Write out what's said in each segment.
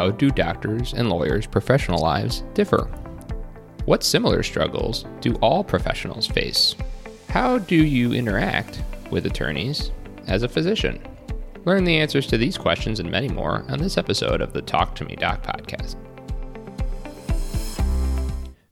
how do doctors and lawyers' professional lives differ? What similar struggles do all professionals face? How do you interact with attorneys as a physician? Learn the answers to these questions and many more on this episode of the Talk to Me Doc podcast.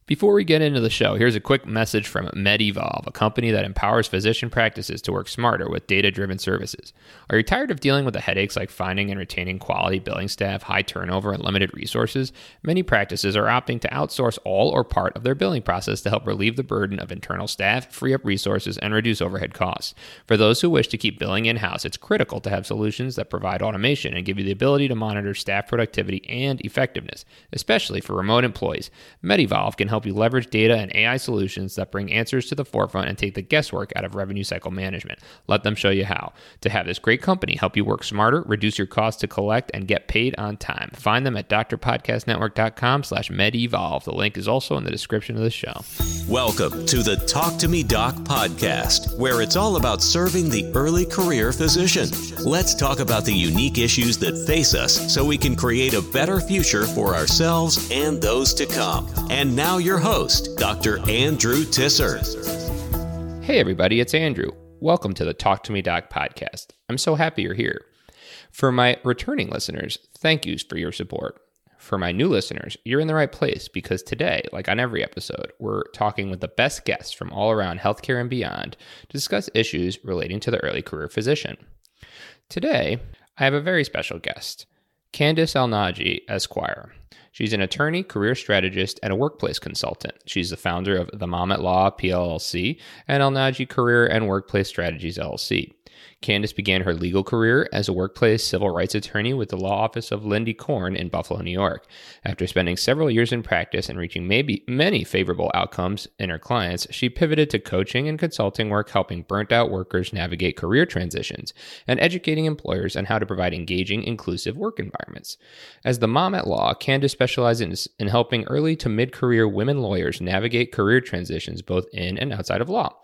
Before we get into the show, here's a quick message from MedEvolve, a company that empowers physician practices to work smarter with data driven services. Are you tired of dealing with the headaches like finding and retaining quality billing staff, high turnover, and limited resources? Many practices are opting to outsource all or part of their billing process to help relieve the burden of internal staff, free up resources, and reduce overhead costs. For those who wish to keep billing in house, it's critical to have solutions that provide automation and give you the ability to monitor staff productivity and effectiveness, especially for remote employees. MedEvolve can help help you leverage data and AI solutions that bring answers to the forefront and take the guesswork out of revenue cycle management. Let them show you how. To have this great company help you work smarter, reduce your costs to collect, and get paid on time. Find them at drpodcastnetwork.com slash medevolve. The link is also in the description of the show. Welcome to the Talk to Me Doc podcast, where it's all about serving the early career physician. Let's talk about the unique issues that face us so we can create a better future for ourselves and those to come. And now your host, Dr. Andrew Tisser. Hey, everybody, it's Andrew. Welcome to the Talk to Me Doc podcast. I'm so happy you're here. For my returning listeners, thank you for your support. For my new listeners, you're in the right place because today, like on every episode, we're talking with the best guests from all around healthcare and beyond to discuss issues relating to the early career physician. Today, I have a very special guest, Candice Alnaji, Esquire. She's an attorney, career strategist, and a workplace consultant. She's the founder of the Mom at Law PLLC and Alnaji Career and Workplace Strategies LLC. Candice began her legal career as a workplace civil rights attorney with the law office of Lindy Korn in Buffalo, New York. After spending several years in practice and reaching maybe many favorable outcomes in her clients, she pivoted to coaching and consulting work, helping burnt out workers navigate career transitions and educating employers on how to provide engaging, inclusive work environments. As the mom at law, Candice specializes in helping early to mid career women lawyers navigate career transitions both in and outside of law.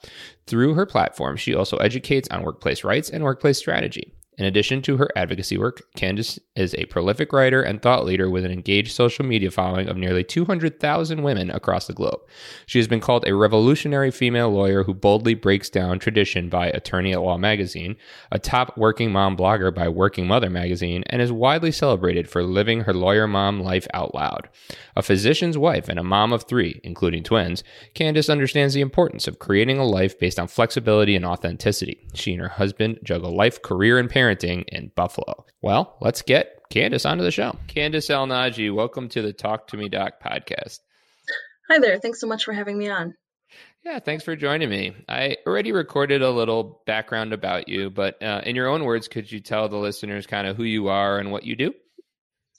Through her platform, she also educates on workplace rights and workplace strategy. In addition to her advocacy work, Candice is a prolific writer and thought leader with an engaged social media following of nearly 200,000 women across the globe. She has been called a revolutionary female lawyer who boldly breaks down tradition by Attorney at Law magazine, a top working mom blogger by Working Mother magazine, and is widely celebrated for living her lawyer mom life out loud. A physician's wife and a mom of three, including twins, Candice understands the importance of creating a life based on flexibility and authenticity. She and her husband juggle life, career, and parenting in Buffalo. Well, let's get Candice onto the show. Candice Alnaji, welcome to the Talk to Me Doc podcast. Hi there. Thanks so much for having me on. Yeah, thanks for joining me. I already recorded a little background about you, but uh, in your own words, could you tell the listeners kind of who you are and what you do?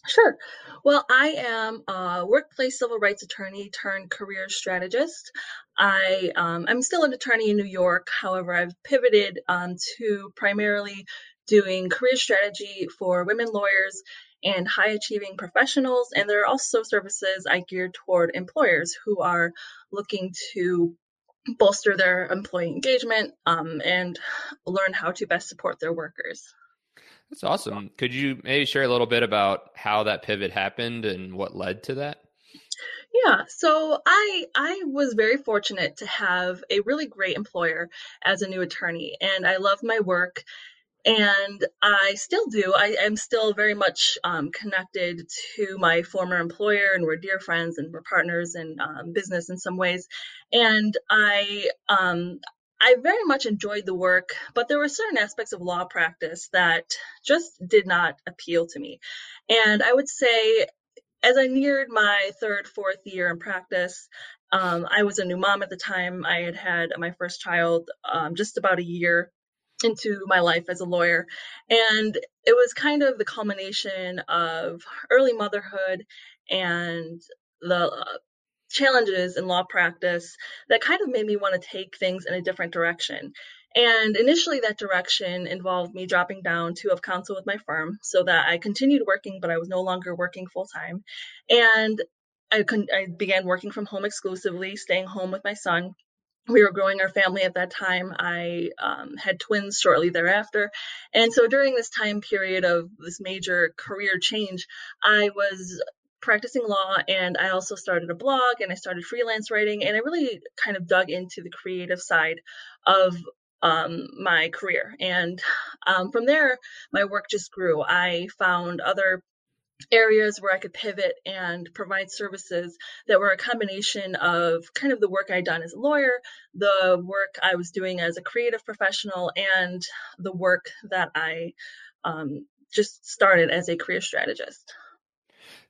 Sure. Well, I am a workplace civil rights attorney turned career strategist. I um, I'm still an attorney in New York. However, I've pivoted um, to primarily doing career strategy for women lawyers and high achieving professionals. And there are also services I geared toward employers who are looking to bolster their employee engagement um, and learn how to best support their workers. That's awesome. Could you maybe share a little bit about how that pivot happened and what led to that? Yeah, so I I was very fortunate to have a really great employer as a new attorney, and I love my work and I still do. I am still very much um, connected to my former employer, and we're dear friends and we're partners in um, business in some ways. And I, um, I very much enjoyed the work, but there were certain aspects of law practice that just did not appeal to me. And I would say, as I neared my third, fourth year in practice, um, I was a new mom at the time. I had had my first child um, just about a year into my life as a lawyer. And it was kind of the culmination of early motherhood and the uh, challenges in law practice that kind of made me want to take things in a different direction. And initially, that direction involved me dropping down to of counsel with my firm so that I continued working, but I was no longer working full time. And I, con- I began working from home exclusively, staying home with my son we were growing our family at that time. I um, had twins shortly thereafter. And so during this time period of this major career change, I was practicing law and I also started a blog and I started freelance writing and I really kind of dug into the creative side of um, my career. And um, from there, my work just grew. I found other areas where I could pivot and provide services that were a combination of kind of the work I'd done as a lawyer, the work I was doing as a creative professional, and the work that I um, just started as a career strategist.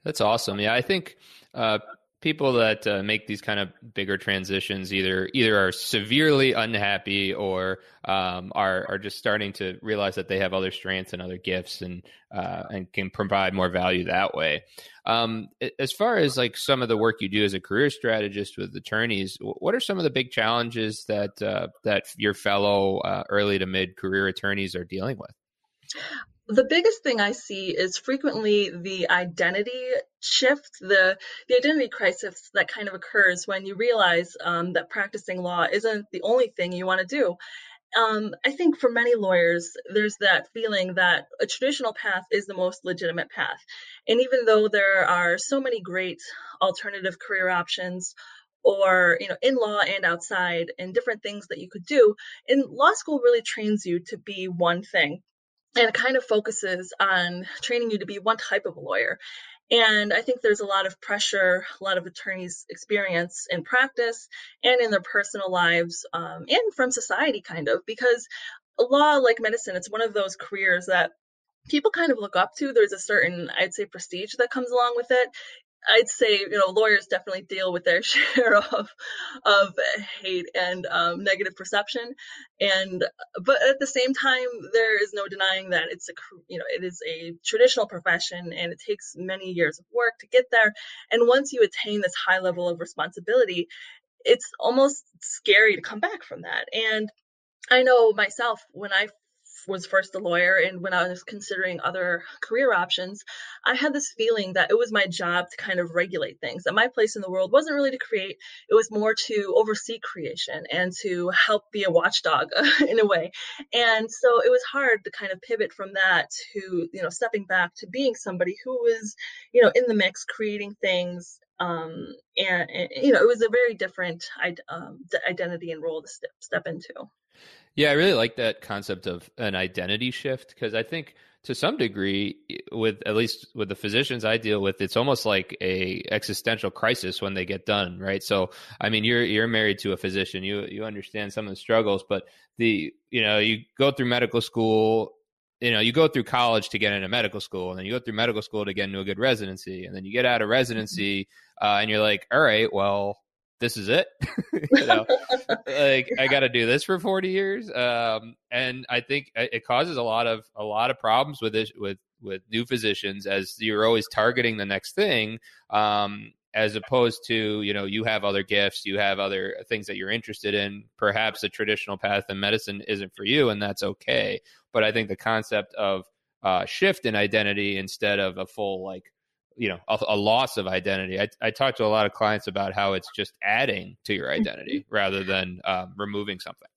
That's awesome. Yeah, I think uh, people that uh, make these kind of bigger transitions either either are severely unhappy or um, are are just starting to realize that they have other strengths and other gifts and uh, and can provide more value that way. Um, as far as like some of the work you do as a career strategist with attorneys, what are some of the big challenges that uh, that your fellow uh, early to mid career attorneys are dealing with? The biggest thing I see is frequently the identity shift, the the identity crisis that kind of occurs when you realize um, that practicing law isn't the only thing you want to do. Um, I think for many lawyers, there's that feeling that a traditional path is the most legitimate path. And even though there are so many great alternative career options, or you know in law and outside and different things that you could do and law school really trains you to be one thing and it kind of focuses on training you to be one type of a lawyer. And I think there's a lot of pressure, a lot of attorneys experience in practice and in their personal lives um, and from society, kind of, because law, like medicine, it's one of those careers that people kind of look up to. There's a certain, I'd say, prestige that comes along with it. I'd say you know lawyers definitely deal with their share of of hate and um, negative perception, and but at the same time there is no denying that it's a you know it is a traditional profession and it takes many years of work to get there, and once you attain this high level of responsibility, it's almost scary to come back from that. And I know myself when I was first a lawyer and when I was considering other career options, I had this feeling that it was my job to kind of regulate things. That my place in the world wasn't really to create, it was more to oversee creation and to help be a watchdog in a way. And so it was hard to kind of pivot from that to, you know, stepping back to being somebody who was, you know, in the mix creating things um, and, and, you know it was a very different um, identity and role to step, step into yeah, I really like that concept of an identity shift because I think to some degree with at least with the physicians I deal with it's almost like a existential crisis when they get done, right? So, I mean, you're you're married to a physician. You you understand some of the struggles, but the you know, you go through medical school you know, you go through college to get into medical school, and then you go through medical school to get into a good residency, and then you get out of residency, uh, and you're like, all right, well, this is it. you know, like I got to do this for 40 years. Um, and I think it causes a lot of, a lot of problems with this, with, with new physicians as you're always targeting the next thing. Um, as opposed to, you know, you have other gifts, you have other things that you're interested in. Perhaps a traditional path in medicine isn't for you, and that's okay. But I think the concept of uh, shift in identity instead of a full like you know a, a, loss of identity. I, I talk to a lot of clients about how it's just adding to your identity mm-hmm. rather than um, removing something.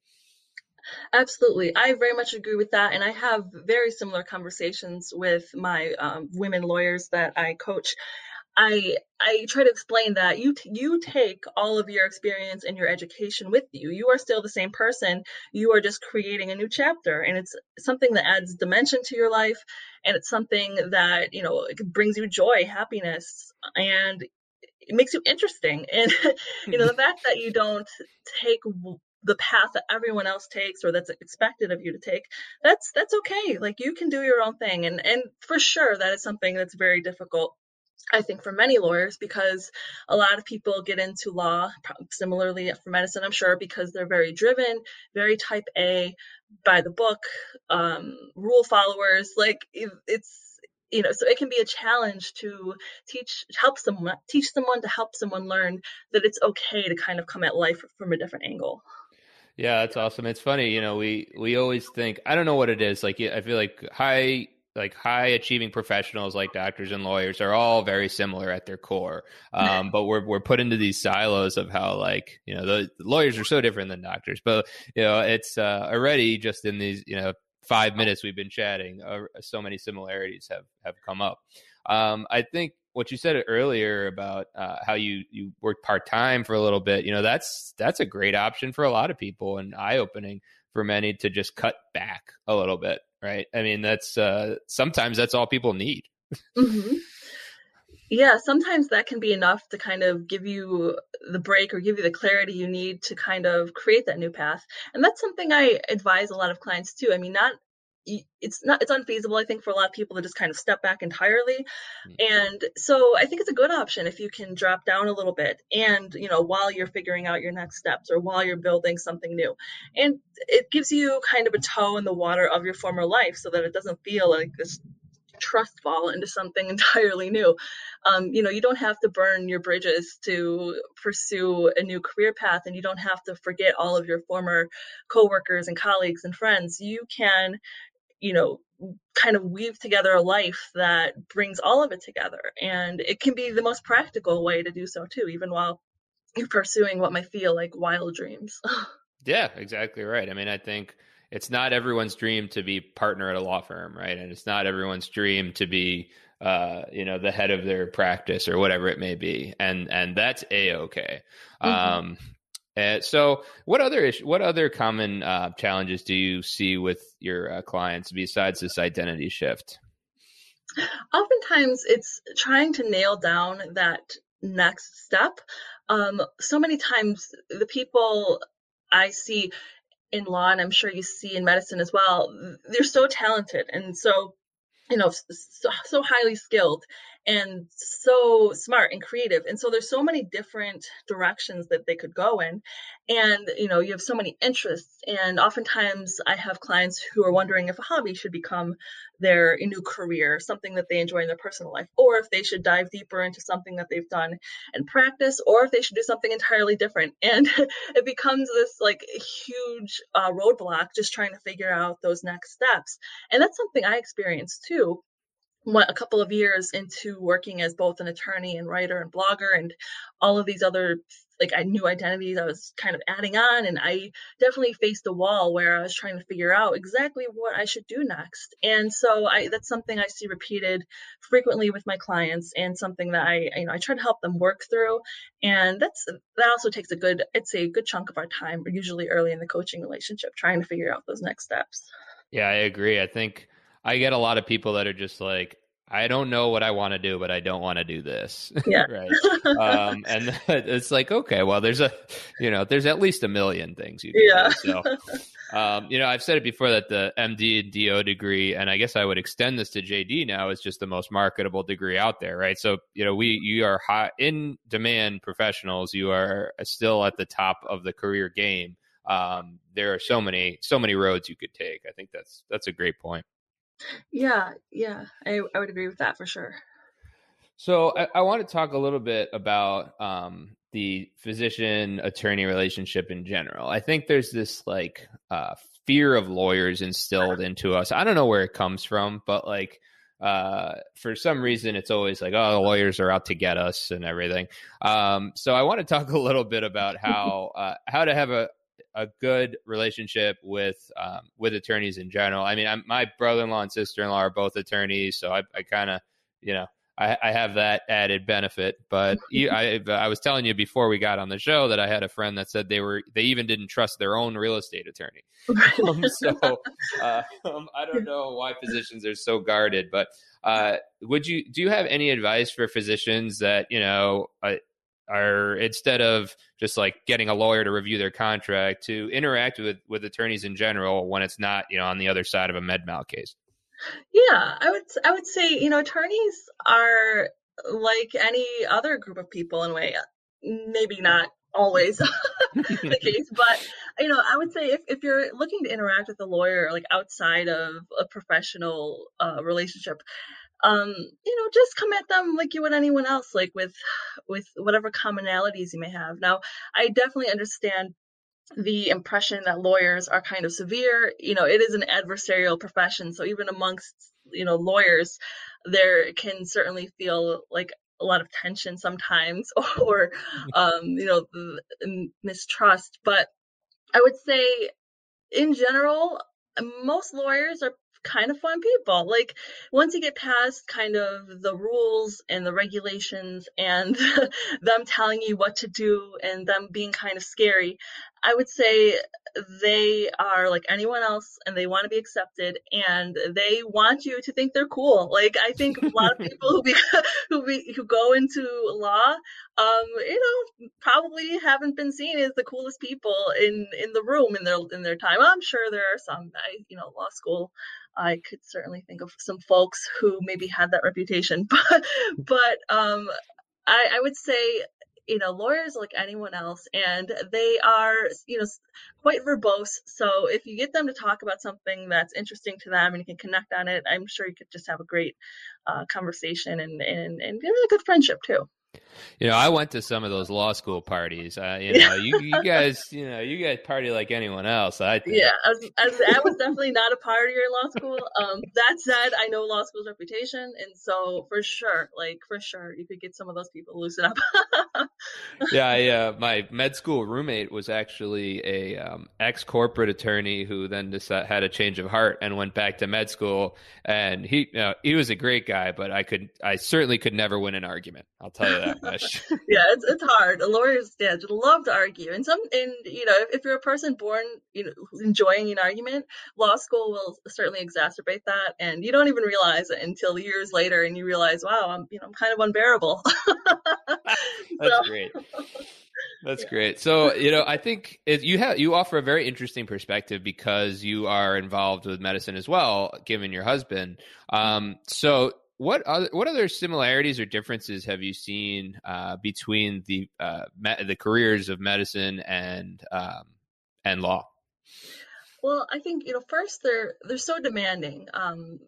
Absolutely, I very much agree with that, and I have very similar conversations with my um, women lawyers that I coach, I I try to explain that you t- you take all of your experience and your education with you. You are still the same person. You are just creating a new chapter, and it's something that adds dimension to your life, and it's something that you know brings you joy, happiness, and it makes you interesting. And you know the fact that you don't take the path that everyone else takes or that's expected of you to take that's that's okay like you can do your own thing and and for sure that is something that's very difficult I think for many lawyers because a lot of people get into law similarly for medicine I'm sure because they're very driven very type A by the book um, rule followers like it's you know so it can be a challenge to teach help someone teach someone to help someone learn that it's okay to kind of come at life from a different angle. Yeah that's awesome. It's funny you know we we always think i don't know what it is like i feel like high like high achieving professionals like doctors and lawyers are all very similar at their core. Um, but we're we're put into these silos of how like you know the, the lawyers are so different than doctors. But you know it's uh, already just in these you know five minutes we've been chatting, uh, so many similarities have have come up. Um, I think what you said earlier about uh, how you you worked part time for a little bit, you know, that's that's a great option for a lot of people and eye opening many to just cut back a little bit, right? I mean, that's uh, sometimes that's all people need. mm-hmm. Yeah, sometimes that can be enough to kind of give you the break or give you the clarity you need to kind of create that new path. And that's something I advise a lot of clients too. I mean, not it's not it's unfeasible i think for a lot of people to just kind of step back entirely mm-hmm. and so i think it's a good option if you can drop down a little bit and you know while you're figuring out your next steps or while you're building something new and it gives you kind of a toe in the water of your former life so that it doesn't feel like this trust fall into something entirely new. Um, you know, you don't have to burn your bridges to pursue a new career path, and you don't have to forget all of your former coworkers and colleagues and friends. You can you know, kind of weave together a life that brings all of it together. And it can be the most practical way to do so too, even while you're pursuing what might feel like wild dreams. yeah, exactly right. I mean, I think it's not everyone's dream to be partner at a law firm, right? And it's not everyone's dream to be uh, you know, the head of their practice or whatever it may be. And and that's a okay. Mm-hmm. Um uh, so, what other what other common uh, challenges do you see with your uh, clients besides this identity shift? Oftentimes, it's trying to nail down that next step. Um, so many times, the people I see in law, and I'm sure you see in medicine as well, they're so talented and so you know so, so highly skilled and so smart and creative and so there's so many different directions that they could go in and you know you have so many interests and oftentimes i have clients who are wondering if a hobby should become their new career something that they enjoy in their personal life or if they should dive deeper into something that they've done and practice or if they should do something entirely different. And it becomes this like huge uh, roadblock just trying to figure out those next steps. And that's something i experienced too a couple of years into working as both an attorney and writer and blogger and all of these other like I new identities I was kind of adding on and I definitely faced a wall where I was trying to figure out exactly what I should do next. And so I that's something I see repeated frequently with my clients and something that I you know I try to help them work through and that's that also takes a good it's a good chunk of our time usually early in the coaching relationship trying to figure out those next steps. Yeah, I agree. I think I get a lot of people that are just like, I don't know what I want to do, but I don't want to do this. Yeah. right. Um, and it's like, okay, well, there's a, you know, there's at least a million things you can yeah. do. So, um, you know, I've said it before that the MD and DO degree, and I guess I would extend this to JD now, is just the most marketable degree out there, right? So, you know, we, you are high in demand professionals. You are still at the top of the career game. Um, there are so many, so many roads you could take. I think that's, that's a great point. Yeah, yeah, I, I would agree with that for sure. So I, I want to talk a little bit about um, the physician attorney relationship in general. I think there's this like uh, fear of lawyers instilled into us. I don't know where it comes from, but like uh, for some reason, it's always like, oh, the lawyers are out to get us and everything. Um, so I want to talk a little bit about how uh, how to have a, a good relationship with um, with attorneys in general. I mean, I'm, my brother in law and sister in law are both attorneys, so I, I kind of, you know, I, I, have that added benefit. But I, I was telling you before we got on the show that I had a friend that said they were they even didn't trust their own real estate attorney. um, so uh, um, I don't know why physicians are so guarded, but uh, would you do you have any advice for physicians that you know uh, are instead of just like getting a lawyer to review their contract to interact with with attorneys in general when it's not you know on the other side of a med mal case. Yeah i would i would say you know attorneys are like any other group of people in a way maybe not always the case but you know i would say if, if you're looking to interact with a lawyer like outside of a professional uh, relationship um you know just come at them like you would anyone else like with with whatever commonalities you may have. Now i definitely understand the impression that lawyers are kind of severe. You know it is an adversarial profession so even amongst you know lawyers there can certainly feel like a lot of tension sometimes or um, you know mistrust. But i would say in general most lawyers are kind of fun people. Like once you get past kind of the rules and the regulations and them telling you what to do and them being kind of scary, I would say they are like anyone else and they want to be accepted and they want you to think they're cool. Like I think a lot of people who be, who be, who go into law, um, you know, probably haven't been seen as the coolest people in in the room in their in their time. I'm sure there are some. I you know, law school. I could certainly think of some folks who maybe had that reputation, but but um, I, I would say you know, lawyers like anyone else, and they are, you know, quite verbose. So if you get them to talk about something that's interesting to them and you can connect on it, I'm sure you could just have a great uh, conversation and and and a good friendship too. You know, I went to some of those law school parties. Uh, you know, you, you, guys, you know, you guys party like anyone else. I think. yeah, as, as, I was definitely not a partier in law school. Um, that said, I know law school's reputation, and so for sure, like for sure, you could get some of those people to loosen up. yeah, I, uh, my med school roommate was actually a um, ex corporate attorney who then decided, had a change of heart and went back to med school. And he, you know, he was a great guy, but I could, I certainly could never win an argument. I'll tell you that much. yeah, it's it's hard. A Lawyers, yeah, love to argue, and some, and you know, if, if you're a person born, you know, enjoying an argument, law school will certainly exacerbate that, and you don't even realize it until years later, and you realize, wow, I'm, you know, I'm kind of unbearable. That's great. That's yeah. great. So, you know, I think it, you have you offer a very interesting perspective because you are involved with medicine as well, given your husband. Um, so, what other what other similarities or differences have you seen uh, between the uh, me- the careers of medicine and um, and law? Well, I think you know first they're they're so demanding. Um,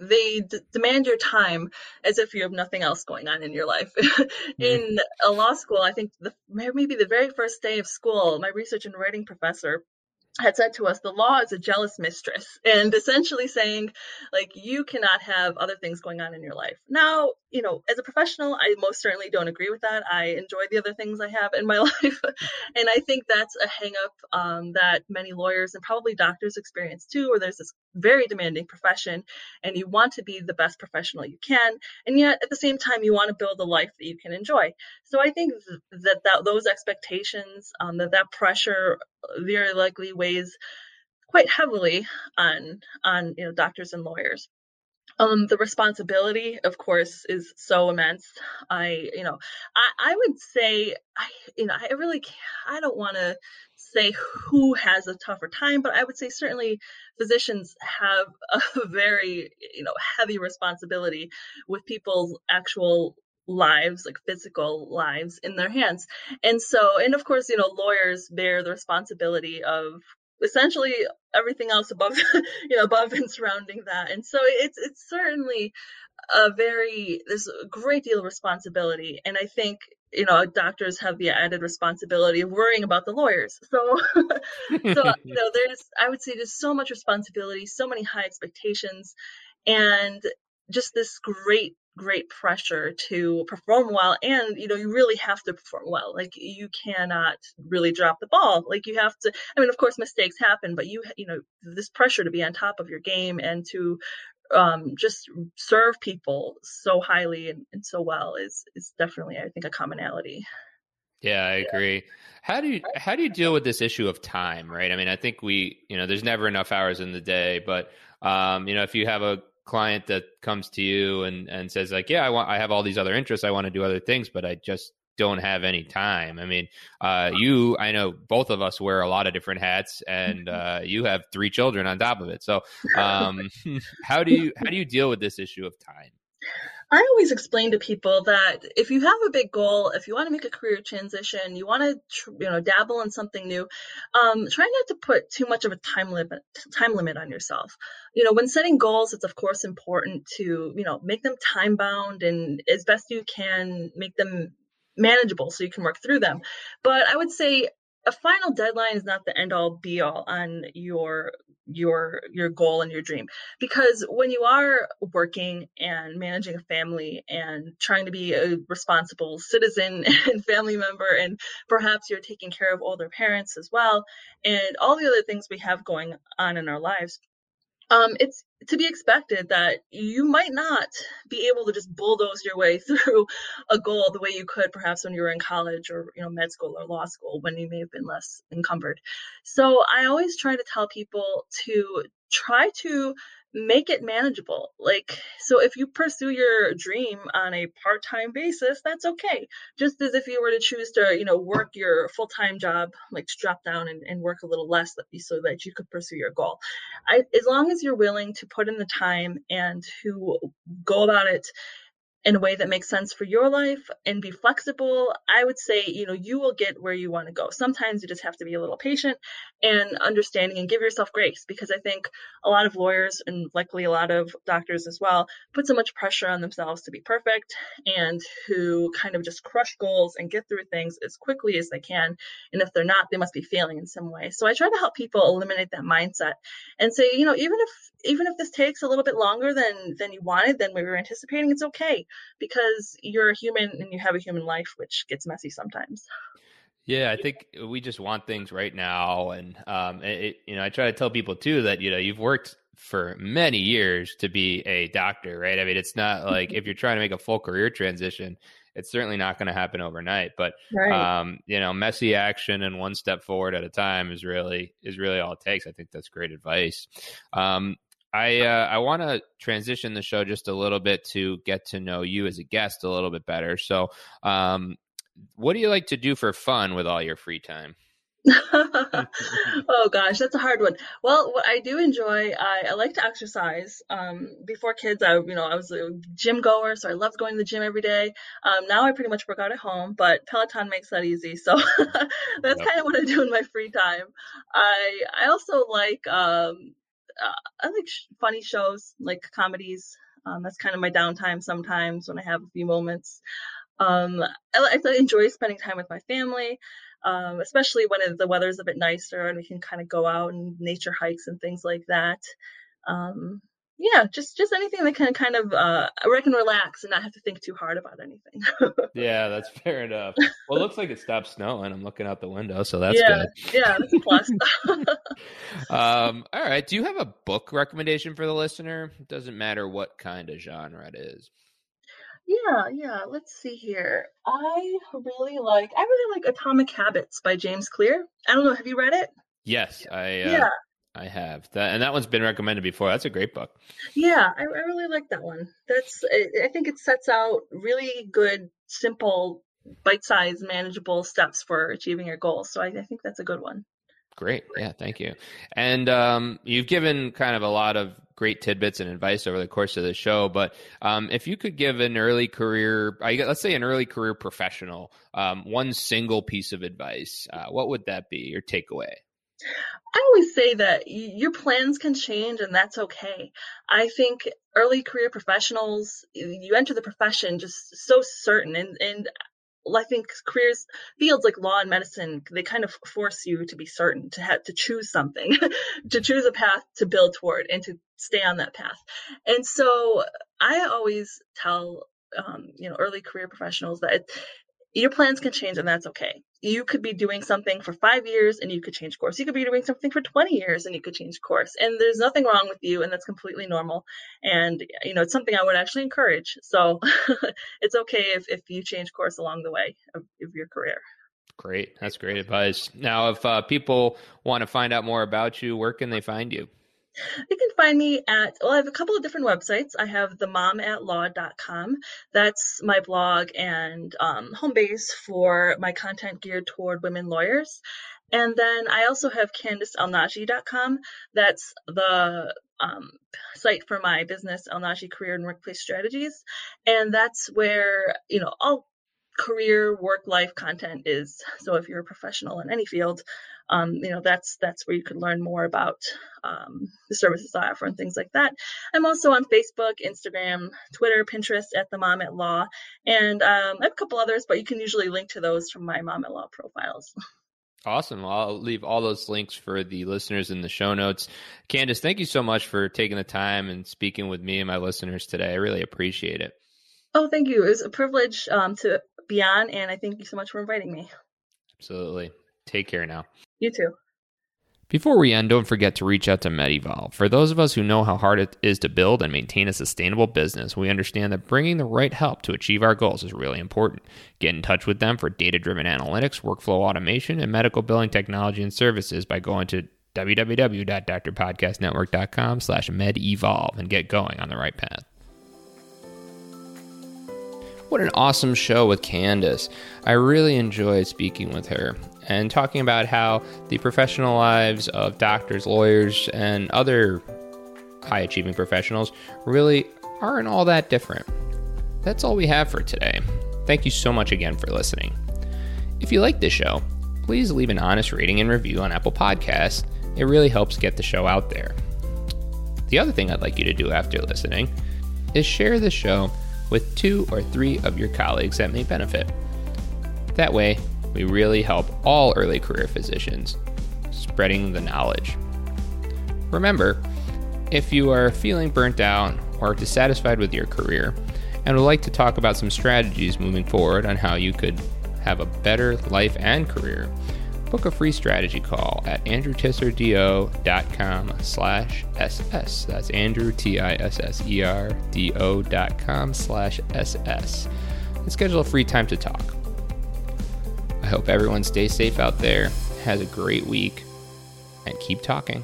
they d- demand your time as if you have nothing else going on in your life. in a law school, I think the, maybe the very first day of school, my research and writing professor had said to us the law is a jealous mistress and essentially saying like you cannot have other things going on in your life. Now you know as a professional i most certainly don't agree with that. I enjoy the other things i have in my life and i think that's a hang up um, that many lawyers and probably doctors experience too where there's this very demanding profession and you want to be the best professional you can and yet at the same time you want to build a life that you can enjoy so i think that, that those expectations um, that that pressure very likely weighs quite heavily on on you know doctors and lawyers um, the responsibility, of course, is so immense. I, you know, I, I would say, I, you know, I really, I don't want to say who has a tougher time, but I would say certainly physicians have a very, you know, heavy responsibility with people's actual lives, like physical lives in their hands. And so, and of course, you know, lawyers bear the responsibility of essentially everything else above, you know, above and surrounding that. And so it's, it's certainly a very, there's a great deal of responsibility. And I think, you know, doctors have the added responsibility of worrying about the lawyers. So, so, you know, there's, I would say there's so much responsibility, so many high expectations and just this great great pressure to perform well and you know you really have to perform well. Like you cannot really drop the ball. Like you have to i mean of course mistakes happen but you you know this pressure to be on top of your game and to um, just serve people so highly and, and, so well is is definitely i think a commonality. Yeah i agree. Yeah. how do you how do you deal with this issue of time right? I mean i think we you know there's never enough hours in the day but um, you know if you have a client that comes to you and, and says like, yeah, I want, I have all these other interests. I want to do other things, but I just don't have any time. I mean, uh, you, I know both of us wear a lot of different hats and, uh, you have three children on top of it. So, um, how do you, how do you deal with this issue of time? I always explain to people that if you have a big goal, if you want to make a career transition, you want to you know dabble in something new, um, try not to put too much of a time limit time limit on yourself. You know, when setting goals, it's of course important to you know make them time bound and as best you can make them manageable so you can work through them. But I would say a final deadline is not the end all be all on your your your goal and your dream. Because when you are working and managing a family and trying to be a responsible citizen and family member and perhaps you're taking care of older parents as well and all the other things we have going on in our lives um, it's to be expected that you might not be able to just bulldoze your way through a goal the way you could perhaps when you were in college or you know med school or law school when you may have been less encumbered. So I always try to tell people to try to make it manageable. Like, so if you pursue your dream on a part time basis, that's okay. Just as if you were to choose to, you know, work your full time job, like drop down and, and work a little less so that you could pursue your goal. I, as long as you're willing to put in the time and to go about it in a way that makes sense for your life and be flexible, I would say, you know, you will get where you want to go. Sometimes you just have to be a little patient and understanding and give yourself grace because I think a lot of lawyers and likely a lot of doctors as well put so much pressure on themselves to be perfect and to kind of just crush goals and get through things as quickly as they can. And if they're not, they must be failing in some way. So I try to help people eliminate that mindset and say, you know, even if even if this takes a little bit longer than than you wanted, than we were anticipating, it's okay because you're a human and you have a human life, which gets messy sometimes. Yeah, I think we just want things right now, and um, it, you know, I try to tell people too that you know you've worked for many years to be a doctor, right? I mean, it's not like if you're trying to make a full career transition, it's certainly not going to happen overnight. But right. um, you know, messy action and one step forward at a time is really is really all it takes. I think that's great advice. Um, I uh, I want to transition the show just a little bit to get to know you as a guest a little bit better. So, um, what do you like to do for fun with all your free time? oh gosh, that's a hard one. Well, what I do enjoy, I, I like to exercise. Um, before kids, I you know I was a gym goer, so I loved going to the gym every day. Um, now I pretty much work out at home, but Peloton makes that easy, so that's yep. kind of what I do in my free time. I I also like um, uh, I like sh- funny shows, like comedies. Um, that's kind of my downtime sometimes when I have a few moments. Um, I, I enjoy spending time with my family, um, especially when the weather's a bit nicer and we can kind of go out and nature hikes and things like that. Um, yeah, just just anything that can kind of uh, where I can relax and not have to think too hard about anything. yeah, that's fair enough. Well, it looks like it stopped snowing. I'm looking out the window, so that's yeah, good. Yeah, that's a plus. um, all right. Do you have a book recommendation for the listener? It doesn't matter what kind of genre it is. Yeah, yeah. Let's see here. I really like I really like Atomic Habits by James Clear. I don't know. Have you read it? Yes, I. Uh, yeah. I have that, and that one's been recommended before. That's a great book. Yeah, I, I really like that one. That's I think it sets out really good, simple, bite-sized, manageable steps for achieving your goals. So I, I think that's a good one. Great, yeah, thank you. And um, you've given kind of a lot of great tidbits and advice over the course of the show. But um, if you could give an early career, let's say an early career professional, um, one single piece of advice, uh, what would that be? Your takeaway? I always say that your plans can change and that's okay. I think early career professionals, you enter the profession just so certain and, and I think careers fields like law and medicine they kind of force you to be certain to have to choose something to choose a path to build toward and to stay on that path and so I always tell um, you know early career professionals that your plans can change and that's okay. You could be doing something for five years and you could change course. You could be doing something for 20 years and you could change course. And there's nothing wrong with you and that's completely normal. And, you know, it's something I would actually encourage. So it's okay if, if you change course along the way of, of your career. Great. That's great advice. Now, if uh, people want to find out more about you, where can they find you? You can find me at, well, I have a couple of different websites. I have themomatlaw.com. That's my blog and um, home base for my content geared toward women lawyers. And then I also have CandiceAlnaji.com. That's the um, site for my business, Alnaji Career and Workplace Strategies. And that's where, you know, all career work life content is. So if you're a professional in any field, um, you know that's that's where you can learn more about um, the services I offer and things like that. I'm also on Facebook, Instagram, Twitter, Pinterest at the Mom at Law, and um, I have a couple others, but you can usually link to those from my Mom at Law profiles. Awesome. Well, I'll leave all those links for the listeners in the show notes. Candice, thank you so much for taking the time and speaking with me and my listeners today. I really appreciate it. Oh, thank you. It was a privilege um, to be on, and I thank you so much for inviting me. Absolutely. Take care now. You too. Before we end, don't forget to reach out to MedEvolve. For those of us who know how hard it is to build and maintain a sustainable business, we understand that bringing the right help to achieve our goals is really important. Get in touch with them for data driven analytics, workflow automation, and medical billing technology and services by going to www.drpodcastnetwork.com slash medevolve and get going on the right path. What an awesome show with Candice. I really enjoyed speaking with her and talking about how the professional lives of doctors, lawyers, and other high achieving professionals really aren't all that different. That's all we have for today. Thank you so much again for listening. If you like this show, please leave an honest rating and review on Apple Podcasts. It really helps get the show out there. The other thing I'd like you to do after listening is share the show with two or three of your colleagues that may benefit. That way, we really help all early career physicians, spreading the knowledge. Remember, if you are feeling burnt out or dissatisfied with your career and would like to talk about some strategies moving forward on how you could have a better life and career, book a free strategy call at andrewtisserdo.com slash ss. That's andrew, T-I-S-S-E-R-D-O dot com slash ss. And schedule a free time to talk. I hope everyone stays safe out there, has a great week, and keep talking.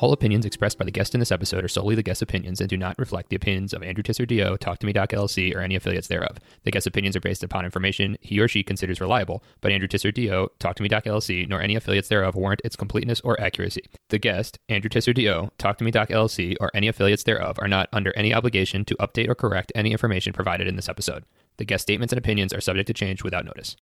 All opinions expressed by the guest in this episode are solely the guest's opinions and do not reflect the opinions of Andrew Tisser DO, Talk to Me Doc LLC, or any affiliates thereof. The guest's opinions are based upon information he or she considers reliable, but Andrew Tisser DO, Talk to Me Doc LLC, nor any affiliates thereof warrant its completeness or accuracy. The guest, Andrew Tisser DO, Talk to Me Doc LLC, or any affiliates thereof are not under any obligation to update or correct any information provided in this episode. The guest statements and opinions are subject to change without notice.